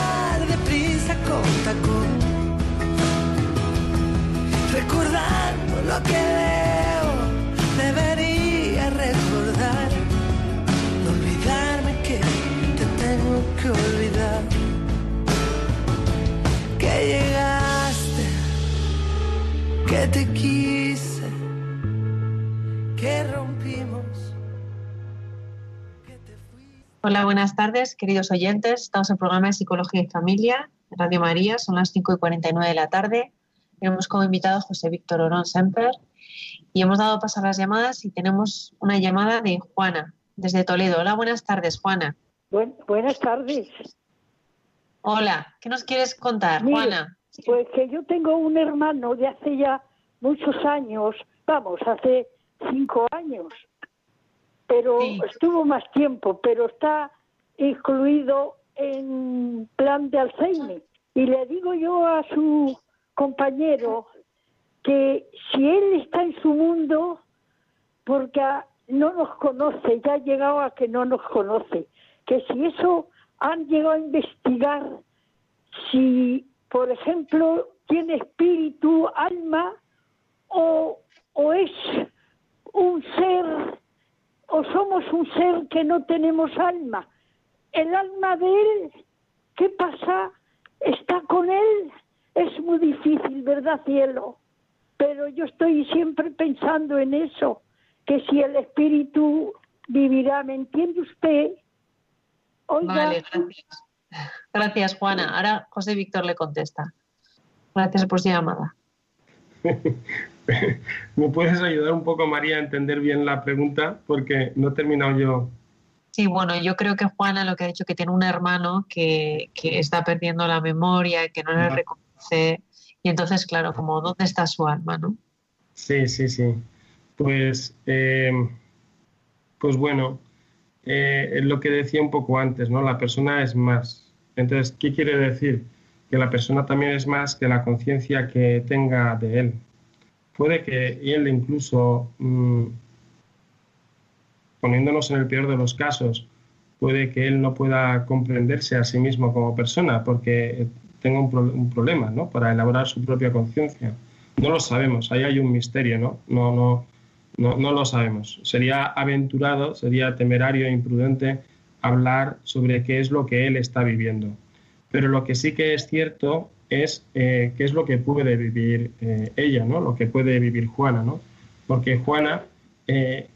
con tacón. Recordando lo que veo, debería recordar. No olvidarme que te tengo que olvidar. Que llegaste, que te quise, que rompimos. Hola, buenas tardes, queridos oyentes. Estamos en el programa de Psicología y Familia, Radio María, son las 5 y 49 de la tarde. Tenemos como invitado a José Víctor Orón Semper y hemos dado paso a las llamadas y tenemos una llamada de Juana, desde Toledo. Hola, buenas tardes, Juana. buenas tardes. Hola, ¿qué nos quieres contar, Juana? Pues que yo tengo un hermano de hace ya muchos años, vamos, hace cinco años, pero estuvo más tiempo, pero está incluido en plan de Alzheimer. Y le digo yo a su compañero que si él está en su mundo, porque no nos conoce, ya ha llegado a que no nos conoce, que si eso han llegado a investigar, si, por ejemplo, tiene espíritu, alma, o, o es un ser o somos un ser que no tenemos alma. El alma de él, ¿qué pasa? ¿Está con él? Es muy difícil, ¿verdad, cielo? Pero yo estoy siempre pensando en eso, que si el espíritu vivirá, ¿me entiende usted? Vale, gracias. Gracias, Juana. Ahora José Víctor le contesta. Gracias por su llamada. ¿Me puedes ayudar un poco, María, a entender bien la pregunta? Porque no he terminado yo. Sí, bueno, yo creo que Juana lo que ha dicho que tiene un hermano que, está perdiendo la memoria, que no le reconoce. Y entonces, claro, como ¿dónde está su alma, no? Sí, sí, sí. Pues, eh, pues bueno, eh, lo que decía un poco antes, ¿no? La persona es más. Entonces, ¿qué quiere decir? Que la persona también es más que la conciencia que tenga de él. Puede que él incluso, mm, poniéndonos en el peor de los casos, puede que él no pueda comprenderse a sí mismo como persona porque tenga un, un problema, ¿no? Para elaborar su propia conciencia. No lo sabemos, ahí hay un misterio, ¿no? No, no, no, no lo sabemos. Sería aventurado, sería temerario e imprudente hablar sobre qué es lo que él está viviendo. Pero lo que sí que es cierto es eh, qué es lo que puede vivir eh, ella, ¿no? Lo que puede vivir Juana, ¿no? Porque Juana eh,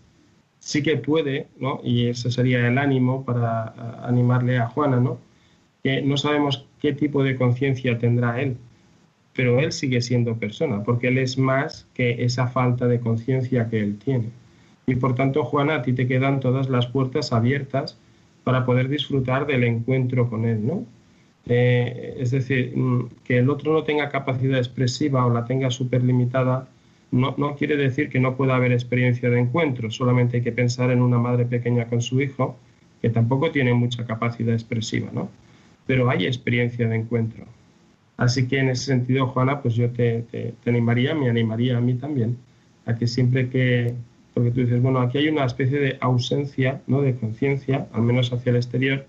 sí que puede, ¿no? Y ese sería el ánimo para animarle a Juana, ¿no? Que no sabemos qué tipo de conciencia tendrá él, pero él sigue siendo persona, porque él es más que esa falta de conciencia que él tiene. Y por tanto, Juana, a ti te quedan todas las puertas abiertas para poder disfrutar del encuentro con él, ¿no? Eh, es decir, mm, que el otro no tenga capacidad expresiva o la tenga súper limitada, no, no quiere decir que no pueda haber experiencia de encuentro, solamente hay que pensar en una madre pequeña con su hijo, que tampoco tiene mucha capacidad expresiva, ¿no? Pero hay experiencia de encuentro. Así que en ese sentido, Juana, pues yo te, te, animaría, me animaría a mí también, a que siempre que, porque tú dices, bueno, aquí hay una especie de ausencia, ¿no? De conciencia, al menos hacia el exterior,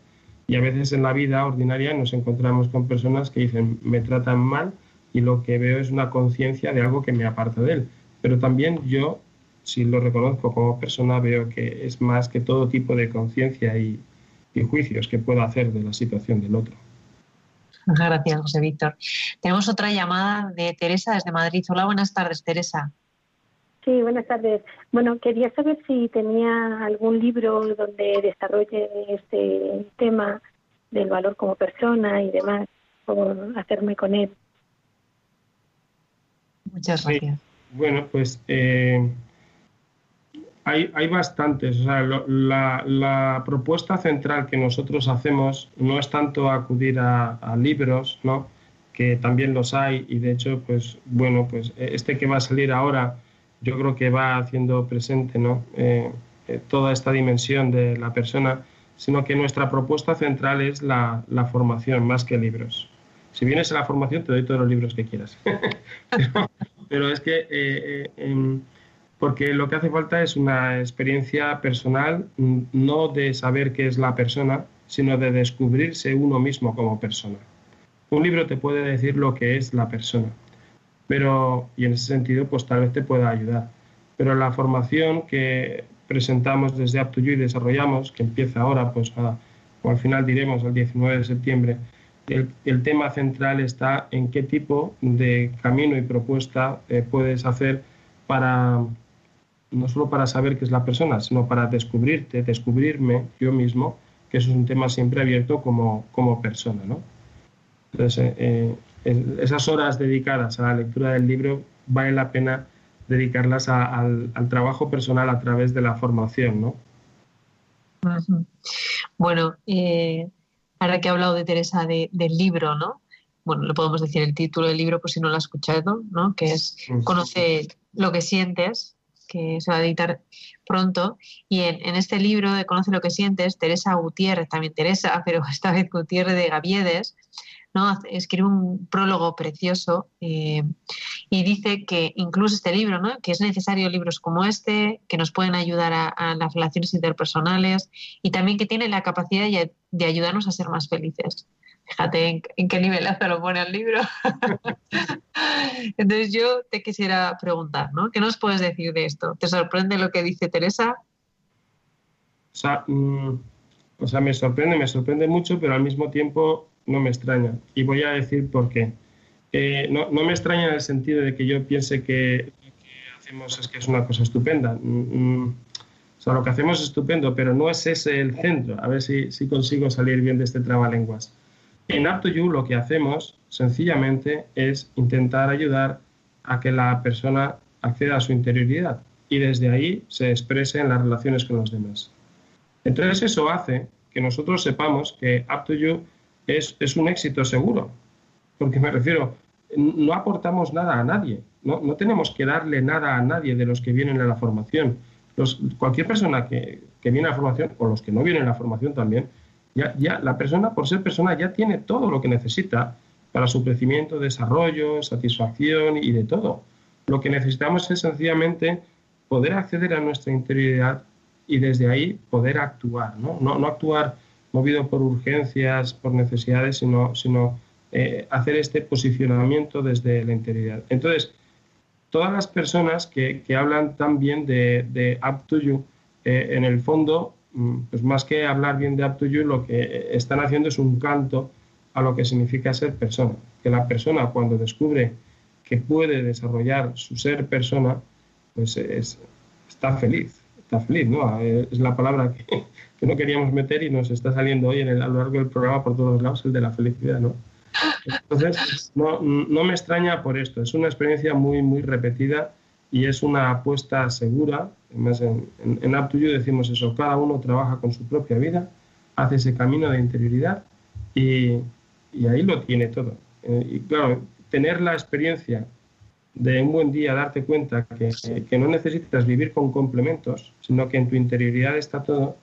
y a veces en la vida ordinaria nos encontramos con personas que dicen, me tratan mal y lo que veo es una conciencia de algo que me aparta de él. Pero también yo, si lo reconozco como persona, veo que es más que todo tipo de conciencia y, y juicios que puedo hacer de la situación del otro. Gracias, José Víctor. Tenemos otra llamada de Teresa desde Madrid. Hola, buenas tardes, Teresa. Sí, buenas tardes. Bueno, quería saber si tenía algún libro donde desarrolle este tema del valor como persona y demás, por hacerme con él. Muchas gracias. Bueno, pues eh, hay, hay bastantes. O sea, la, propuesta central que nosotros hacemos no es tanto acudir a, libros, ¿no? que también los hay y de hecho, pues bueno, pues este que va a salir ahora, yo creo que va haciendo presente ¿no? Eh, eh, toda esta dimensión de la persona, sino que nuestra propuesta central es la, la formación más que libros. Si vienes a la formación, te doy todos los libros que quieras. es que eh, em, porque lo que hace falta es una experiencia personal, no de saber qué es la persona, sino de descubrirse uno mismo como persona. Un libro te puede decir lo que es la persona, pero, y en ese sentido, pues tal vez te pueda ayudar. Pero la formación que presentamos desde up y desarrollamos, que empieza ahora, pues o al final diremos el 19 de septiembre, el, tema central está en qué tipo de camino y propuesta eh, puedes hacer para no solo para saber qué es la persona, sino para descubrirte, descubrirme yo mismo, que eso es un tema siempre abierto como, como persona. ¿no? Entonces, eh, eh, esas horas dedicadas a la lectura del libro vale la pena dedicarlas al, trabajo personal a través de la formación. ¿no? Bueno, ahora que he hablado de Teresa del libro, ¿no? Bueno, le podemos decir el título del libro por si no lo ha escuchado, ¿no? Que es Conoce lo que sientes, que se va a editar pronto. Y en, este libro de Conoce lo que sientes, Teresa Gutiérrez, también Teresa, pero esta vez Gutiérrez de Gaviedes, escribe un prólogo precioso eh, y dice que incluso este libro, ¿no? que es necesario libros como este, que nos pueden ayudar a, las relaciones interpersonales y también que tiene la capacidad de ayudarnos a ser más felices. Fíjate en, qué nivelazo lo pone el libro. Entonces yo te quisiera preguntar, ¿no? ¿Qué nos puedes decir de esto? ¿Te sorprende lo que dice Teresa? Mm, o sea, me sorprende, me sorprende mucho, pero al mismo tiempo no me extraña. Y voy a decir por qué. Eh, no, me extraña en el sentido de que yo piense que lo que hacemos es que es una cosa estupenda. Mm, mm, o sea, lo que hacemos es estupendo, pero no es ese el centro. A ver si, si consigo salir bien de este trabalenguas. En Up You lo que hacemos sencillamente es intentar ayudar a que la persona acceda a su interioridad y desde ahí se exprese en las relaciones con los demás. Entonces eso hace que nosotros sepamos que Up You es, es un éxito seguro, porque me refiero, no aportamos nada a nadie, no, no, tenemos que darle nada a nadie de los que vienen a la formación. Los, cualquier persona que, que, viene a la formación, o los que no vienen a la formación también, ya, ya la persona, por ser persona, ya tiene todo lo que necesita para su crecimiento, desarrollo, satisfacción y de todo. Lo que necesitamos es sencillamente poder acceder a nuestra interioridad y desde ahí poder actuar, ¿no? No, no actuar movido por urgencias, por necesidades, sino, eh, hacer este posicionamiento desde la interioridad. Entonces, todas las personas que, que hablan tan bien de, de Up to You, eh, en el fondo, mm, pues más que hablar bien de Up to You, lo que están haciendo es un canto a lo que significa ser persona. Que la persona cuando descubre que puede desarrollar su ser persona, pues es, está feliz, está feliz, ¿no? Es la palabra que, que, no queríamos meter y nos está saliendo hoy en el, a lo largo del programa por todos lados, el de la felicidad, ¿no? Entonces, no, no me extraña por esto, es una experiencia muy, muy repetida y es una apuesta segura. Además, en, en, en Up to You decimos eso, cada uno trabaja con su propia vida, hace ese camino de interioridad y, y ahí lo tiene todo. Eh, y claro, tener la experiencia de un buen día darte cuenta que, que, no necesitas vivir con complementos, sino que en tu interioridad está todo,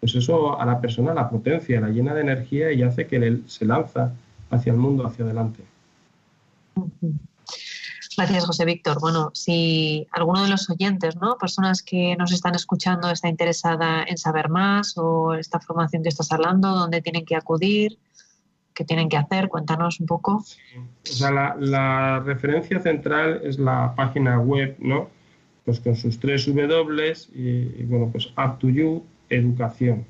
pues eso a la persona la potencia, la llena de energía y hace que se lanza hacia el mundo, hacia adelante. Gracias, José Víctor. Bueno, si alguno de los oyentes, ¿no? personas que nos están escuchando, está interesada en saber más o esta formación que estás hablando, dónde tienen que acudir, qué tienen que hacer, cuéntanos un poco. O sea, la, la referencia central es la página web, ¿no? Pues con sus tres W y, y, bueno, pues Up to You Educación.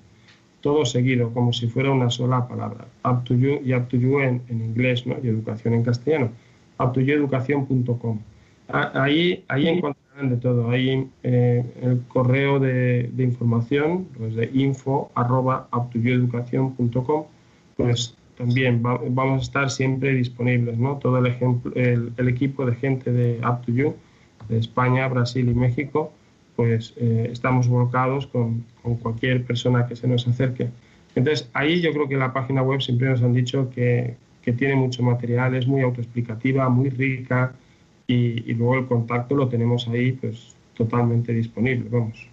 Todo seguido, como si fuera una sola palabra. Up to You y Up to You en, en inglés, ¿no? Y educación en castellano. Up to You Educación.com. Ahí, ahí sí. encontrarán de todo. Ahí eh, el correo de, de, información, pues de info arroba uptoyoueducación.com, pues también va, vamos a estar siempre disponibles, ¿no? Todo el, ejemplo, el, el, equipo de gente de Up to You, de España, Brasil y México, pues eh, estamos volcados con, con, cualquier persona que se nos acerque. Entonces, ahí yo creo que la página web siempre nos han dicho que, que tiene mucho material, es muy autoexplicativa, muy rica y, y, luego el contacto lo tenemos ahí pues totalmente disponible, vamos.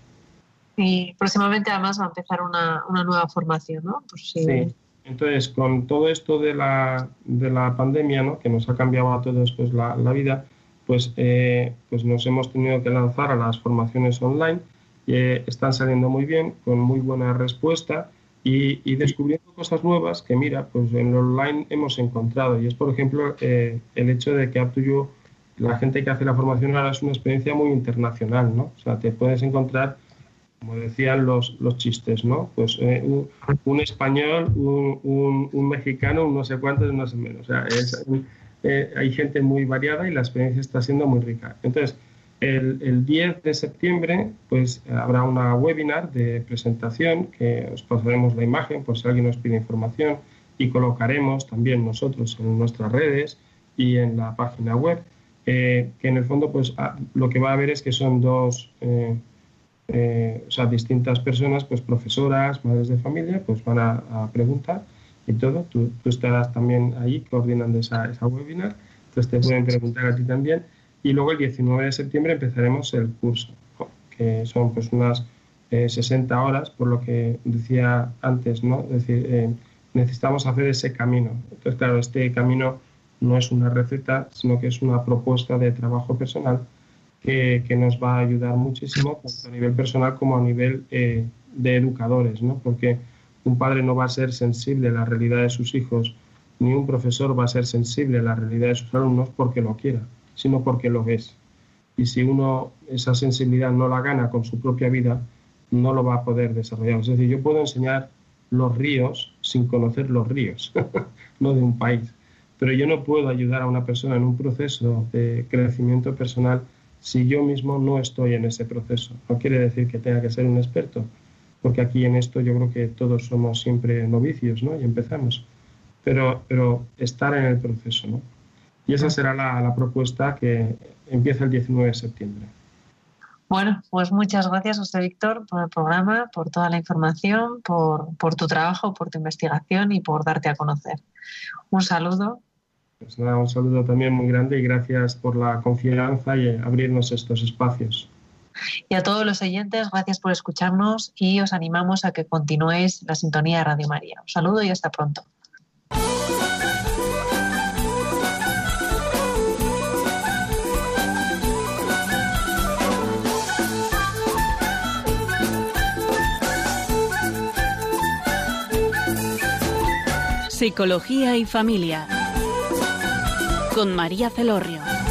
Y próximamente además va a empezar una, una nueva formación, ¿no? Pues, sí. sí entonces, con todo esto de la, de la pandemia, ¿no? que nos ha cambiado a todos pues, la, la vida, pues, eh, pues nos hemos tenido que lanzar a las formaciones online. y eh, están saliendo muy bien, con muy buena respuesta y, y, descubriendo cosas nuevas que, mira, pues en lo online hemos encontrado. Y es, por ejemplo, eh, el hecho de que UpToYou, la gente que hace la formación ahora es una experiencia muy internacional, ¿no? O sea, te puedes encontrar como decían los, los chistes, ¿no? Pues eh, un, un, español, un, un, un, mexicano, un no sé cuántos, no sé menos. O sea, eh, hay gente muy variada y la experiencia está siendo muy rica. Entonces, el, el 10 de septiembre, pues habrá una webinar de presentación que os pasaremos la imagen por si alguien nos pide información y colocaremos también nosotros en nuestras redes y en la página web, eh, que en el fondo, pues lo que va a haber es que son dos eh, eh, o sea, distintas personas, pues profesoras, madres de familia, pues van a, preguntar y todo. Tú, estarás también ahí coordinando esa, esa, webinar, entonces te pueden preguntar a ti también. Y luego el 19 de septiembre empezaremos el curso, que son pues unas eh, 60 horas, por lo que decía antes, ¿no? Es decir, eh, necesitamos hacer ese camino. Entonces, claro, este camino no es una receta, sino que es una propuesta de trabajo personal que, nos va a ayudar muchísimo, tanto a nivel personal como a nivel eh, de educadores, ¿no? porque un padre no va a ser sensible a la realidad de sus hijos, ni un profesor va a ser sensible a la realidad de sus alumnos porque lo quiera, sino porque lo es. Y si uno esa sensibilidad no la gana con su propia vida, no lo va a poder desarrollar. Es decir, yo puedo enseñar los ríos sin conocer los ríos, no de un país. Pero yo no puedo ayudar a una persona en un proceso de crecimiento personal si yo mismo no estoy en ese proceso. No quiere decir que tenga que ser un experto, porque aquí en esto yo creo que todos somos siempre novicios, ¿no? Y empezamos. Pero, pero estar en el proceso, ¿no? Y esa será la, propuesta que empieza el 19 de septiembre. Bueno, pues muchas gracias, José Víctor, por el programa, por toda la información, por, por, tu trabajo, por tu investigación y por darte a conocer. Un saludo. Pues nada, un saludo también muy grande y gracias por la confianza y abrirnos estos espacios. Y a todos los oyentes, gracias por escucharnos y os animamos a que continuéis la sintonía de Radio María. Un saludo y hasta pronto. Psicología y Familia con María Celorrio.